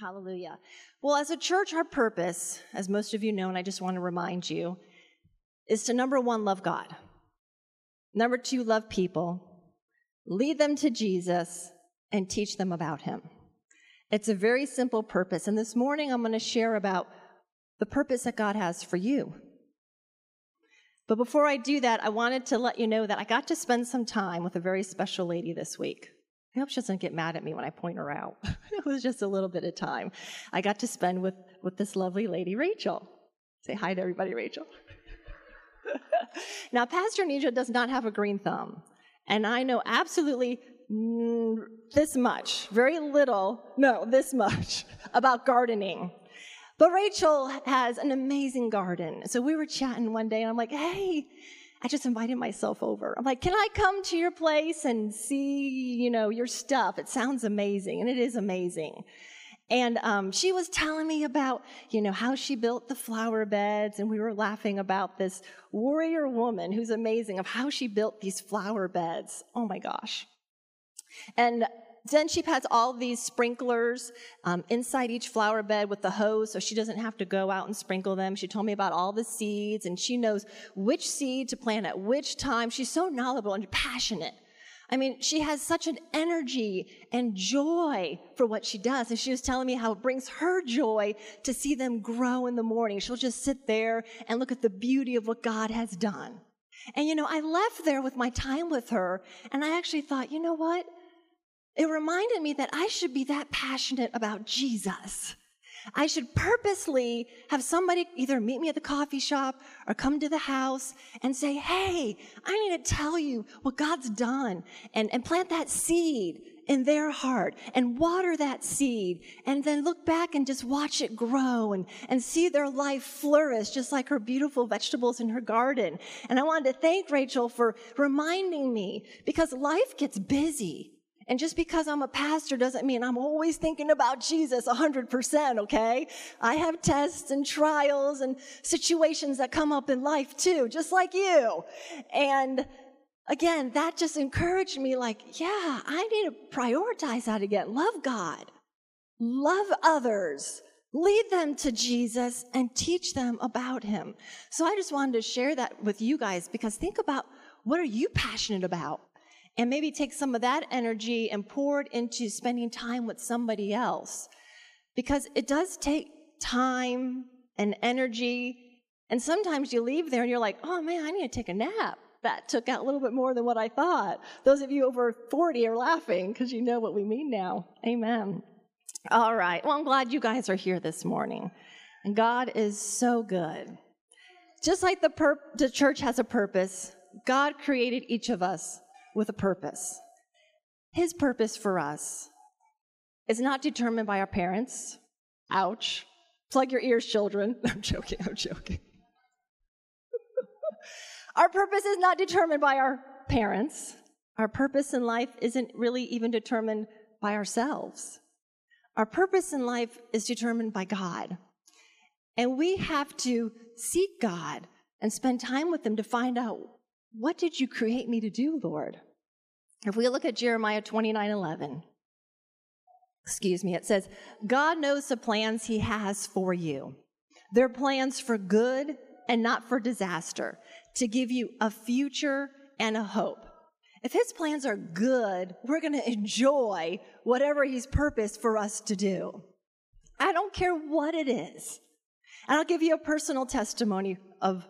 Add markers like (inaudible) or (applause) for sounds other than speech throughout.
Hallelujah. Well, as a church, our purpose, as most of you know, and I just want to remind you, is to number one, love God. Number two, love people, lead them to Jesus, and teach them about Him. It's a very simple purpose. And this morning, I'm going to share about the purpose that God has for you. But before I do that, I wanted to let you know that I got to spend some time with a very special lady this week. I hope she doesn't get mad at me when I point her out. (laughs) it was just a little bit of time I got to spend with, with this lovely lady, Rachel. Say hi to everybody, Rachel. (laughs) now, Pastor Neja does not have a green thumb, and I know absolutely this much, very little, no, this much (laughs) about gardening. But Rachel has an amazing garden. So we were chatting one day, and I'm like, hey, I just invited myself over. I'm like, can I come to your place and see, you know, your stuff? It sounds amazing, and it is amazing. And um, she was telling me about, you know, how she built the flower beds, and we were laughing about this warrior woman who's amazing of how she built these flower beds. Oh my gosh! And then she has all these sprinklers um, inside each flower bed with the hose so she doesn't have to go out and sprinkle them. She told me about all the seeds and she knows which seed to plant at which time. She's so knowledgeable and passionate. I mean, she has such an energy and joy for what she does. And she was telling me how it brings her joy to see them grow in the morning. She'll just sit there and look at the beauty of what God has done. And you know, I left there with my time with her, and I actually thought, you know what? It reminded me that I should be that passionate about Jesus. I should purposely have somebody either meet me at the coffee shop or come to the house and say, Hey, I need to tell you what God's done and, and plant that seed in their heart and water that seed and then look back and just watch it grow and, and see their life flourish just like her beautiful vegetables in her garden. And I wanted to thank Rachel for reminding me because life gets busy. And just because I'm a pastor doesn't mean I'm always thinking about Jesus 100%, okay? I have tests and trials and situations that come up in life too, just like you. And again, that just encouraged me like, yeah, I need to prioritize that again. Love God, love others, lead them to Jesus, and teach them about Him. So I just wanted to share that with you guys because think about what are you passionate about? And maybe take some of that energy and pour it into spending time with somebody else. Because it does take time and energy. And sometimes you leave there and you're like, oh man, I need to take a nap. That took out a little bit more than what I thought. Those of you over 40 are laughing because you know what we mean now. Amen. All right. Well, I'm glad you guys are here this morning. And God is so good. Just like the, pur- the church has a purpose, God created each of us with a purpose. His purpose for us is not determined by our parents. Ouch. Plug your ears, children. (laughs) I'm joking, I'm joking. (laughs) our purpose is not determined by our parents. Our purpose in life isn't really even determined by ourselves. Our purpose in life is determined by God. And we have to seek God and spend time with Him to find out what did you create me to do, Lord? If we look at Jeremiah 29 11, excuse me, it says, God knows the plans he has for you. They're plans for good and not for disaster, to give you a future and a hope. If his plans are good, we're going to enjoy whatever he's purposed for us to do. I don't care what it is. And I'll give you a personal testimony of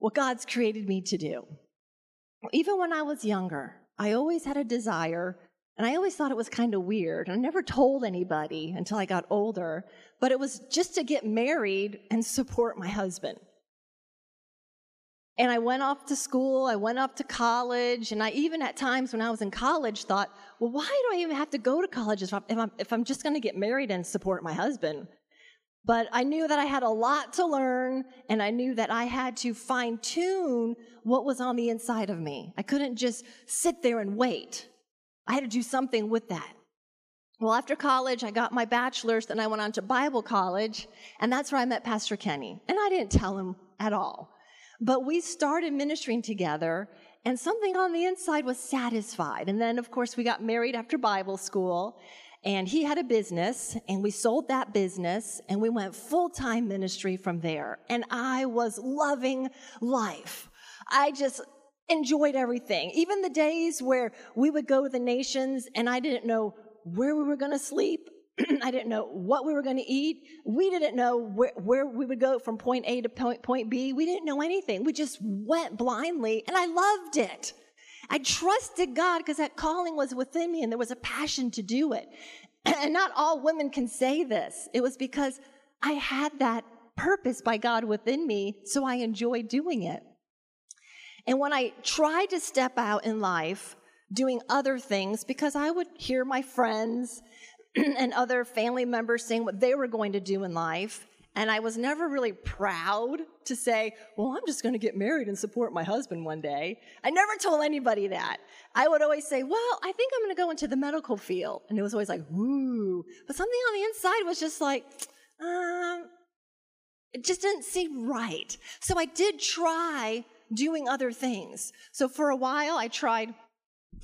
what God's created me to do. Even when I was younger, I always had a desire, and I always thought it was kind of weird. I never told anybody until I got older, but it was just to get married and support my husband. And I went off to school, I went off to college, and I even at times when I was in college thought, well, why do I even have to go to college if I'm, if I'm just going to get married and support my husband? But I knew that I had a lot to learn, and I knew that I had to fine tune what was on the inside of me. I couldn't just sit there and wait. I had to do something with that. Well, after college, I got my bachelor's, then I went on to Bible college, and that's where I met Pastor Kenny. And I didn't tell him at all. But we started ministering together, and something on the inside was satisfied. And then, of course, we got married after Bible school. And he had a business, and we sold that business, and we went full time ministry from there. And I was loving life. I just enjoyed everything. Even the days where we would go to the nations and I didn't know where we were going to sleep. (clears throat) I didn't know what we were going to eat. We didn't know where, where, we would go from point A to point, point B. We didn't know anything. We just went blindly, and I loved it. I trusted God because that calling was within me and there was a passion to do it. (clears throat) And not all women can say this. It was because I had that purpose by God within me, so I enjoyed doing it. And when I tried to step out in life, doing other things, because I would hear my friends (clears throat) and other family members saying what they were going to do in life, and I was never really proud to say, well, I'm just going to get married and support my husband one day. I never told anybody that. I would always say, well, I think I'm going to go into the medical field. And it was always like, woo. But something on the inside was just like, um, it just didn't seem right. So I did try doing other things. So for a while, I tried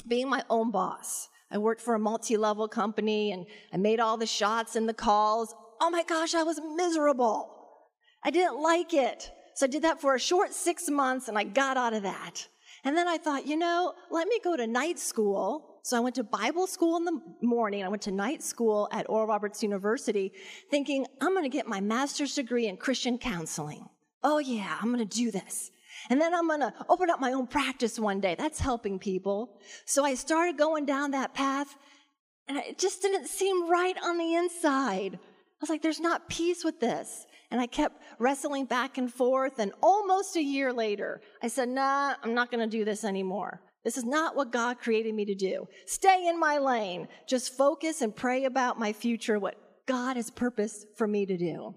being my own boss. I worked for a multi level company and I made all the shots and the calls oh my gosh, I was miserable. I didn't like it. So I did that for a short six months and I got out of that. And then I thought, you know, let me go to night school. So I went to Bible school in the morning. I went to night school at Oral Roberts University thinking, I'm going to get my master's degree in Christian counseling. Oh yeah, I'm going to do this. And then I'm going to open up my own practice one day. That's helping people. So I started going down that path and it just didn't seem right on the inside. I was like, there's not peace with this. And I kept wrestling back and forth. And almost a year later, I said, nah, I'm not going to do this anymore. This is not what God created me to do. Stay in my lane. Just focus and pray about my future, what God has purposed for me to do.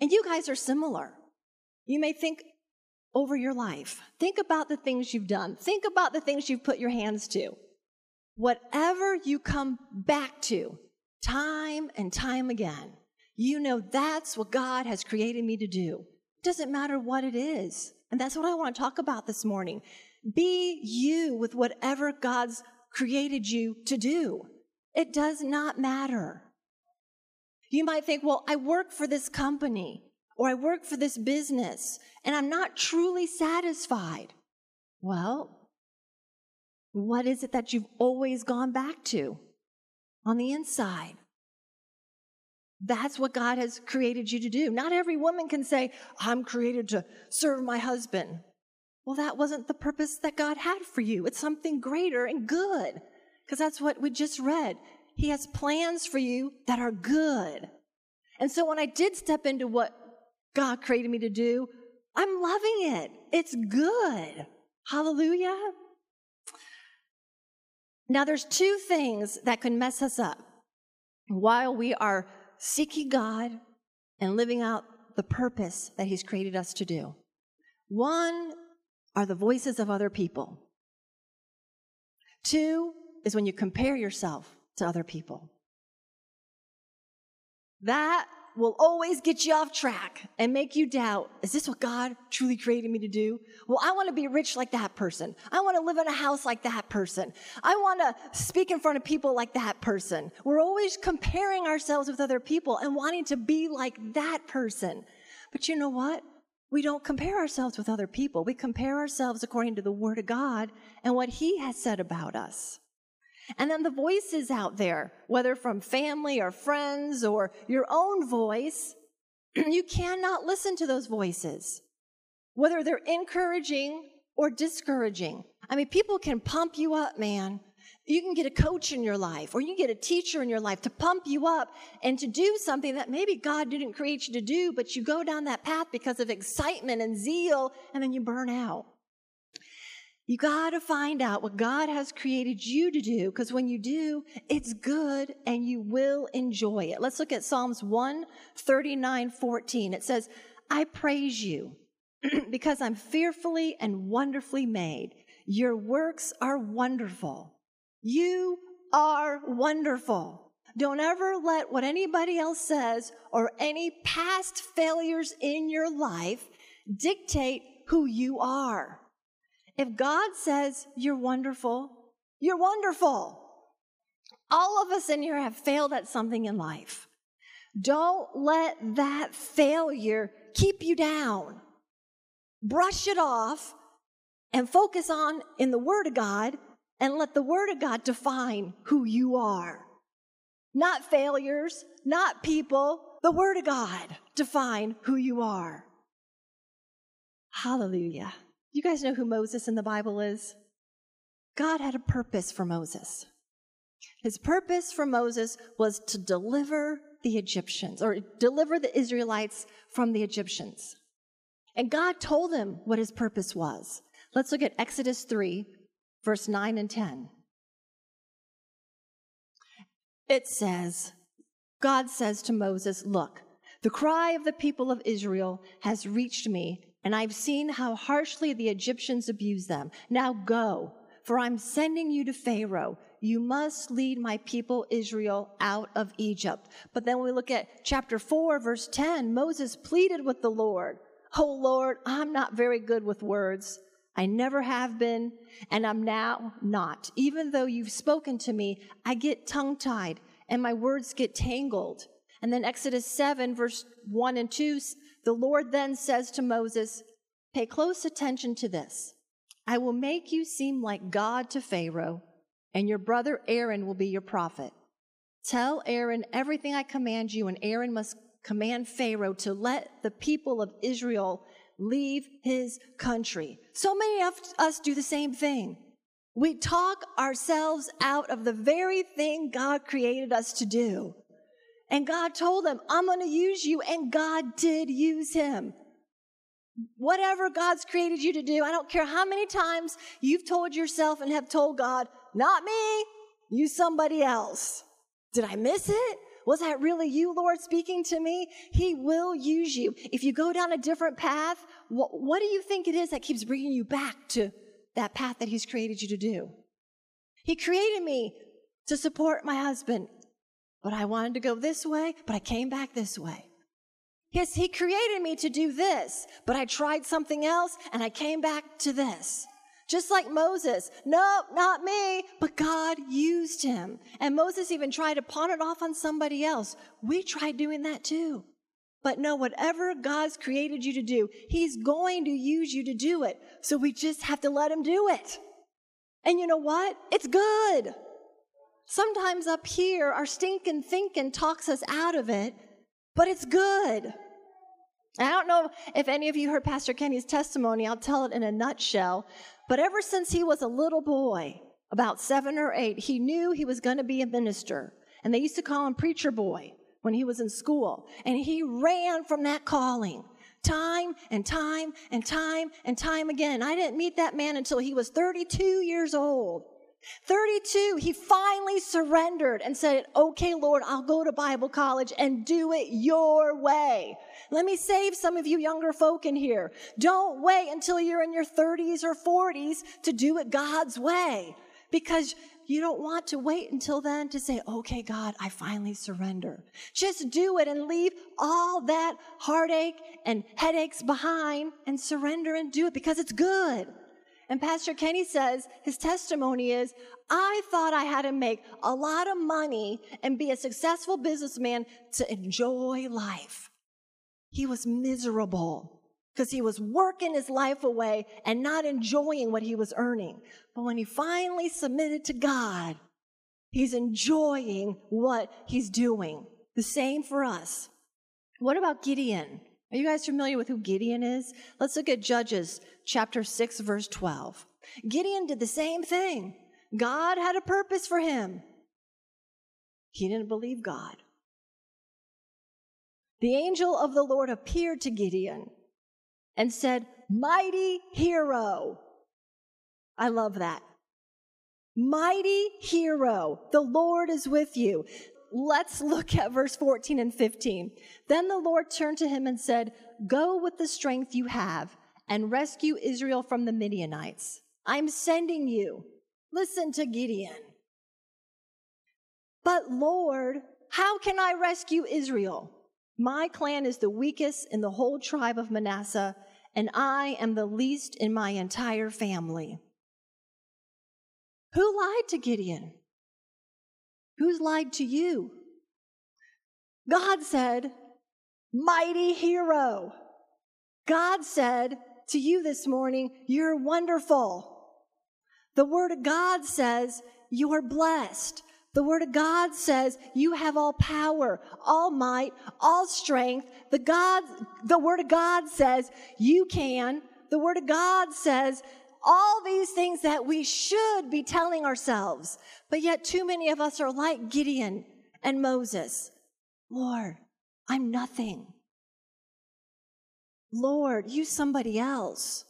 And you guys are similar. You may think over your life. Think about the things you've done. Think about the things you've put your hands to. Whatever you come back to, time and time again. You know that's what God has created me to do. It doesn't matter what it is. And that's what I want to talk about this morning. Be you with whatever God's created you to do. It does not matter. You might think, well, I work for this company or I work for this business and I'm not truly satisfied. Well, what is it that you've always gone back to? On the inside. That's what God has created you to do. Not every woman can say, I'm created to serve my husband. Well, that wasn't the purpose that God had for you. It's something greater and good, because that's what we just read. He has plans for you that are good. And so when I did step into what God created me to do, I'm loving it. It's good. Hallelujah. Now, there's two things that can mess us up while we are seeking God and living out the purpose that He's created us to do. One are the voices of other people. Two is when you compare yourself to other people. That will always get you off track and make you doubt is this what God truly created me to do? Well, I want to be rich like that person. I want to live in a house like that person. I want to speak in front of people like that person. We're always comparing ourselves with other people and wanting to be like that person. But you know what? We don't compare ourselves with other people. We compare ourselves according to the Word of God and what He has said about us. And then the voices out there, whether from family or friends or your own voice, (clears throat) you cannot listen to those voices, whether they're encouraging or discouraging. I mean, people can pump you up, man. You can get a coach in your life or you get a teacher in your life to pump you up and to do something that maybe God didn't create you to do, but you go down that path because of excitement and zeal and then you burn out. You got to find out what God has created you to do because when you do, it's good and you will enjoy it. Let's look at Psalms 139 14. It says, I praise you (clears throat) because I'm fearfully and wonderfully made. Your works are wonderful. You are wonderful. Don't ever let what anybody else says or any past failures in your life dictate who you are. If God says you're wonderful, you're wonderful. All of us in here have failed at something in life. Don't let that failure keep you down. Brush it off and focus on in the Word of God and let the Word of God define who you are. Not failures, not people, the Word of God define who you are. Hallelujah. You guys know who Moses in the Bible is? God had a purpose for Moses. His purpose for Moses was to deliver the Egyptians or deliver the Israelites from the Egyptians. And God told him what his purpose was. Let's look at Exodus 3, verse 9 and 10. It says, God says to Moses, Look, the cry of the people of Israel has reached me, and I've seen how harshly the Egyptians abuse them. Now go, for I'm sending you to Pharaoh. You must lead my people Israel out of Egypt. But then we look at chapter 4, verse 10. Moses pleaded with the Lord, Oh Lord, I'm not very good with words. I never have been, and I'm now not. Even though you've spoken to me, I get tongue tied and my words get tangled. And then Exodus 7, verse 1 and 2, the Lord then says to Moses, Pay close attention to this. I will make you seem like God to Pharaoh, and your brother Aaron will be your prophet. Tell Aaron everything I command you, and Aaron must command Pharaoh to let the people of Israel leave his country. So many of us do the same thing. We talk ourselves out of the very thing God created us to do. And God told him, I'm going to use you. And God did use him. Whatever God's created you to do, I don't care how many times you've told yourself and have told God, not me, use somebody else. Did I miss it? Was that really you, Lord, speaking to me? He will use you. If you go down a different path, what, what do you think it is that keeps bringing you back to that path that He's created you to do? He created me to support my husband, but I wanted to go this way, but I came back this way. Yes, He created me to do this, but I tried something else and I came back to this. Just like Moses. No, not me, but God used him. And Moses even tried to pawn it off on somebody else. We tried doing that too. But no, whatever God's created you to do, He's going to use you to do it. So we just have to let Him do it. And you know what? It's good. Sometimes up here, our stinking thinking talks us out of it, but it's good. I don't know if any of you heard Pastor Kenny's testimony. I'll tell it in a nutshell. But ever since he was a little boy, about seven or eight, he knew he was going to be a minister. And they used to call him Preacher Boy when he was in school. And he ran from that calling time and time and time and time again. I didn't meet that man until he was 32 years old. 32, he finally surrendered and said, Okay, Lord, I'll go to Bible college and do it your way. Let me save some of you younger folk in here. Don't wait until you're in your 30s or 40s to do it God's way because you don't want to wait until then to say, okay, God, I finally surrender. Just do it and leave all that heartache and headaches behind and surrender and do it because it's good. And Pastor Kenny says his testimony is, I thought I had to make a lot of money and be a successful businessman to enjoy life. He was miserable because he was working his life away and not enjoying what he was earning. But when he finally submitted to God, he's enjoying what he's doing. The same for us. What about Gideon? Are you guys familiar with who Gideon is? Let's look at Judges chapter 6, verse 12. Gideon did the same thing. God had a purpose for him. He didn't believe God. The angel of the Lord appeared to Gideon and said, Mighty hero. I love that. Mighty hero, the Lord is with you. Let's look at verse 14 and 15. Then the Lord turned to him and said, Go with the strength you have and rescue Israel from the Midianites. I'm sending you. Listen to Gideon. But Lord, how can I rescue Israel? My clan is the weakest in the whole tribe of Manasseh, and I am the least in my entire family. Who lied to Gideon? Who's lied to you? God said, Mighty hero. God said to you this morning, You're wonderful. The Word of God says, You are blessed. The Word of God says, You have all power, all might, all strength. The, God, the Word of God says, You can. The Word of God says, all these things that we should be telling ourselves. But yet, too many of us are like Gideon and Moses. Lord, I'm nothing. Lord, use somebody else.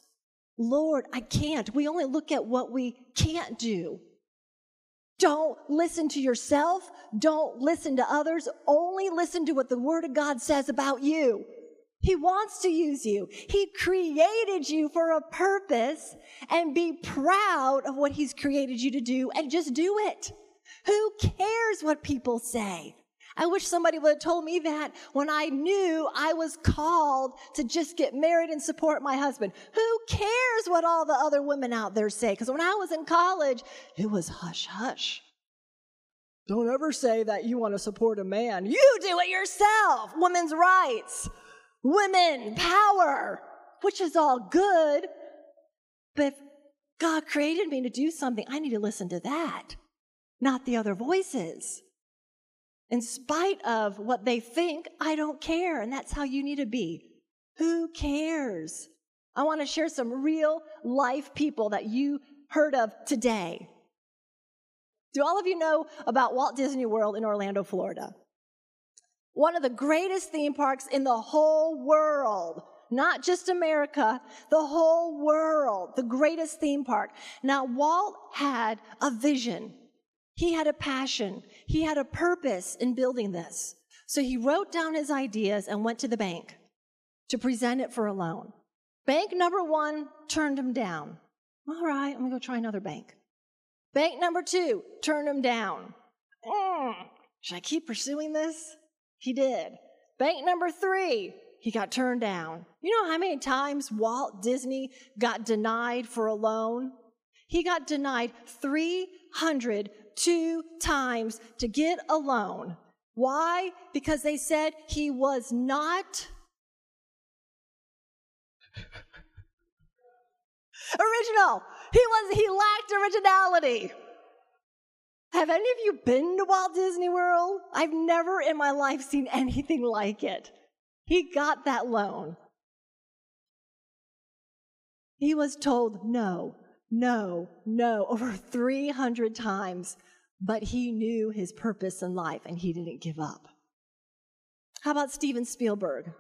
Lord, I can't. We only look at what we can't do. Don't listen to yourself. Don't listen to others. Only listen to what the Word of God says about you. He wants to use you. He created you for a purpose and be proud of what He's created you to do and just do it. Who cares what people say? I wish somebody would have told me that when I knew I was called to just get married and support my husband. Who cares what all the other women out there say? Because when I was in college, it was hush hush. Don't ever say that you want to support a man. You do it yourself. Women's rights, women power, which is all good. But if God created me to do something, I need to listen to that, not the other voices. In spite of what they think, I don't care. And that's how you need to be. Who cares? I want to share some real life people that you heard of today. Do all of you know about Walt Disney World in Orlando, Florida? One of the greatest theme parks in the whole world. Not just America, the whole world, the greatest theme park. Now, Walt had a vision. He had a passion. He had a purpose in building this. So he wrote down his ideas and went to the bank to present it for a loan. Bank number one turned him down. All right, I'm gonna go try another bank. Bank number two turned him down. Mm, should I keep pursuing this? He did. Bank number three, he got turned down. You know how many times Walt Disney got denied for a loan? He got denied 302 times to get a loan. Why? Because they said he was not (laughs) original. He was he lacked originality. Have any of you been to Walt Disney World? I've never in my life seen (laughs) anything like it. He got that loan. He was told no, no, no over 300 times but he knew his purpose in life and he didn't give up. How about Steven Spielberg?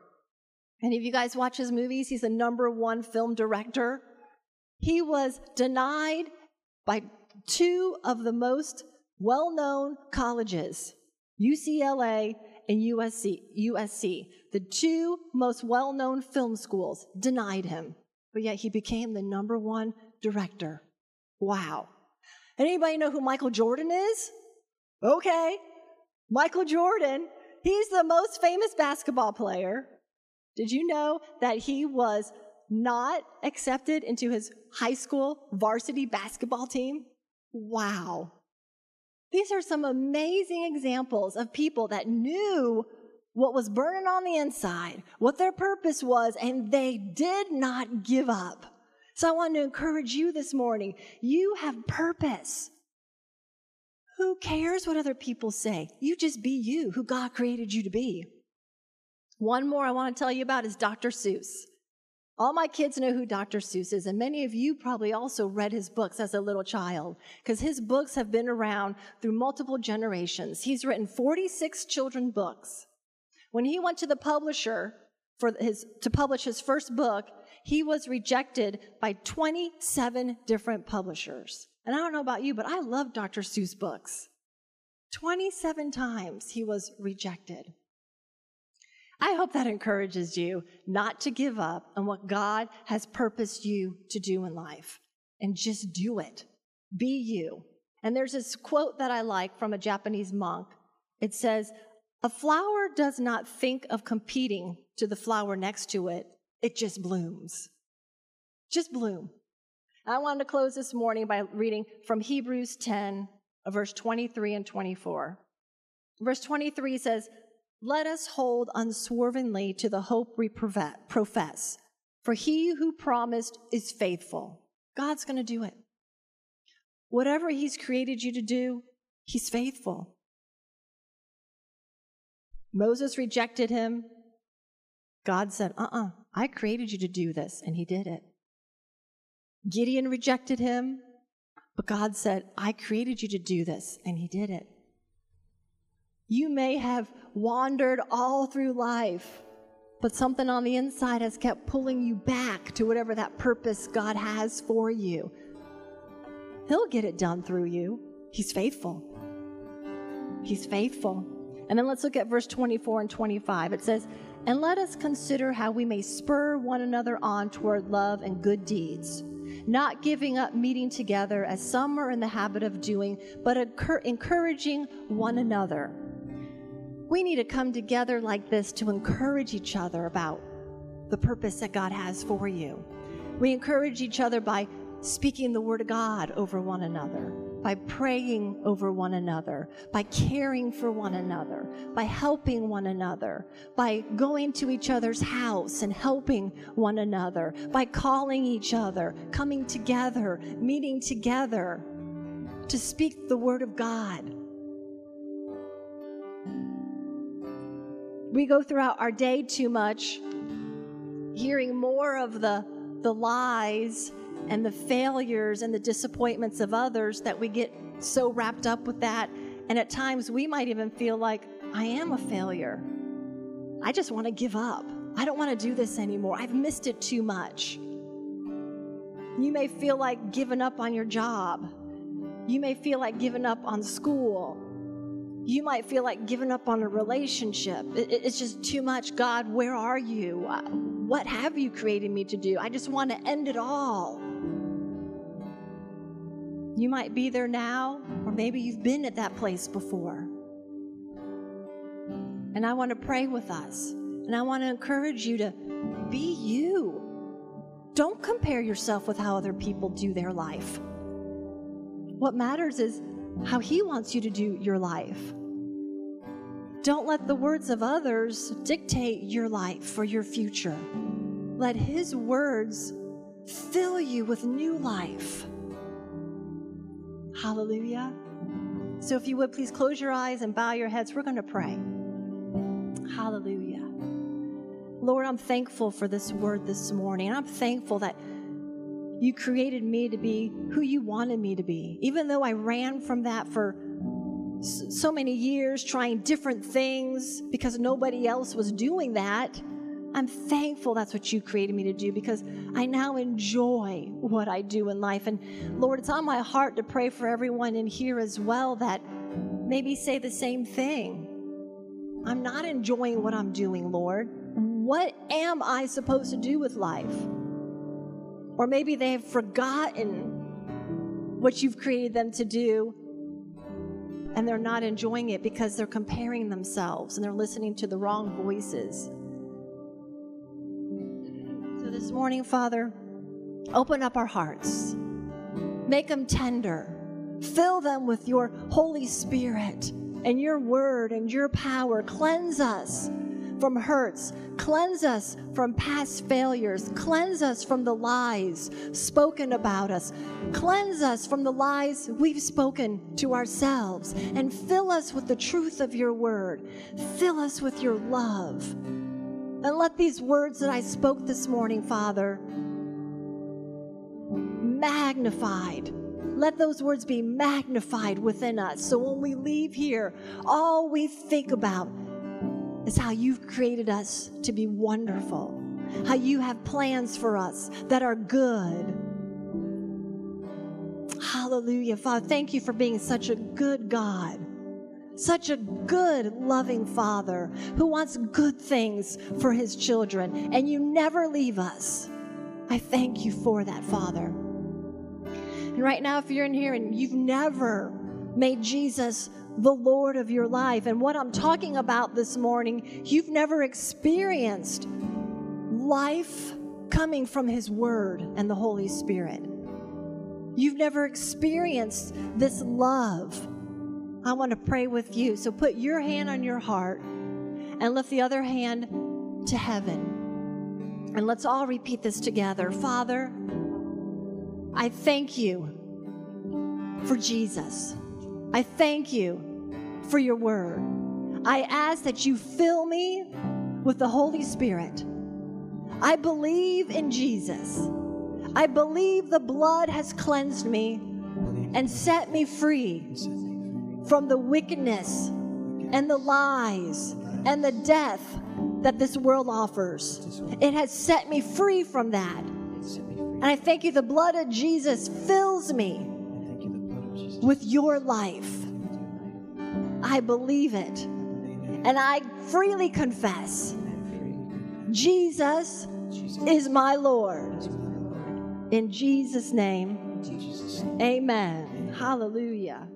Any of you guys watch his movies? He's the number one film director. He was denied by two of the most well known colleges, UCLA and USC, USC. The two most well known film schools denied him, but yet he became the number one director. Wow. Anybody know who Michael Jordan is? Okay. Michael Jordan, he's the most famous basketball player. Did you know that he was not accepted into his high school varsity basketball team? Wow. These are some amazing examples of people that knew what was burning on the inside, what their purpose was, and they did not give up. So I want to encourage you this morning. You have purpose. Who cares what other people say? You just be you, who God created you to be. One more I want to tell you about is Dr. Seuss. All my kids know who Dr. Seuss is, and many of you probably also read his books as a little child, because his books have been around through multiple generations. He's written 46 children books. When he went to the publisher for his, to publish his first book, he was rejected by 27 different publishers. And I don't know about you, but I love Dr. Seuss books. 27 times he was rejected. I hope that encourages you not to give up on what God has purposed you to do in life and just do it. Be you. And there's this quote that I like from a Japanese monk. It says, A flower does not think of competing to the flower next to it, it just blooms. Just bloom. I wanted to close this morning by reading from Hebrews 10 verse 23 and 24. Verse 23 says, Let us hold unswervingly to the hope we profess, for he who promised is faithful. God's going to do it. Whatever he's created you to do, he's faithful. Moses rejected him. God said, Uh uh-uh, uh I created you to do this, and he did it. Gideon rejected him, but God said, I created you to do this, and he did it. You may have wandered all through life, but something on the inside has kept pulling you back to whatever that purpose God has for you. He'll get it done through you. He's faithful. He's faithful. And then let's look at verse 24 and 25. It says, And let us consider how we may spur one another on toward love and good deeds, not giving up meeting together as some are in the habit of doing, but encouraging one another. We need to come together like this to encourage each other about the purpose that God has for you. We encourage each other by speaking the word of God over one another by praying over one another, by caring for one another, by helping one another, by going to each other's house and helping one another, by calling each other, coming together, meeting together to speak the word of God. We go throughout our day too much hearing more of the, the lies and the failures and the disappointments of others that we get so wrapped up with that. And at times we might even feel like, I am a failure. I just want to give up. I don't want to do this anymore. I've missed it too much. You may feel like giving up on your job. You may feel like giving up on school. You might feel like giving up on a relationship. It's just too much. God, where are you? Uh, what have you created me to do? I just want to end it all. You might be there now, or maybe you've been at that place before. And I want to pray with us. And I want to encourage you to be you. Don't compare yourself with how other people do their life. What matters is how He wants you to do your life. Don't let the words of others dictate your life or your future. Let His words fill you with new life. Hallelujah. So, if you would please close your eyes and bow your heads, we're going to pray. Hallelujah. Lord, I'm thankful for this word this morning. I'm thankful that you created me to be who you wanted me to be. Even though I ran from that for so many years, trying different things because nobody else was doing that. I'm thankful that's what you created me to do because I now enjoy what I do in life. And Lord, it's on my heart to pray for everyone in here as well that maybe say the same thing. I'm not enjoying what I'm doing, Lord. What am I supposed to do with life? Or maybe they have forgotten what you've created them to do and they're not enjoying it because they're comparing themselves and they're listening to the wrong voices. So this morning, Father, open up our hearts, make them tender, fill them with your Holy Spirit and your word and your power. Cleanse us from hurts, cleanse us from past failures, cleanse us from the lies spoken about us, cleanse us from the lies we've spoken to ourselves, and fill us with the truth of your word. Fill us with your love. And let these words that I spoke this morning, Father, magnified. Let those words be magnified within us. So when we leave here, all we think about is how you've created us to be wonderful, how you have plans for us that are good. Hallelujah. Father, thank you for being such a good God such a good, loving Father who wants good things for his children, and you never leave us. I thank you for that, Father. And right now, if you're in here and you've never made Jesus the Lord of your life, and what I'm talking about this morning, you've never experienced life coming from His Word and the Holy Spirit. you've never experienced this love, I want to pray with you. So put your hand on your heart and lift the other hand to heaven. And let's all repeat this together. Father, I thank you for Jesus. I thank you for your word. I ask that you fill me with the Holy Spirit. I believe in Jesus. I believe the blood has cleansed me and set me free from the wickedness and the lies and the death that this world offers. It has set me free from that. And I thank you, the blood of Jesus fills me with your life. I believe it. And I freely confess Jesus is my Lord. In Jesus' name, amen. Hallelujah.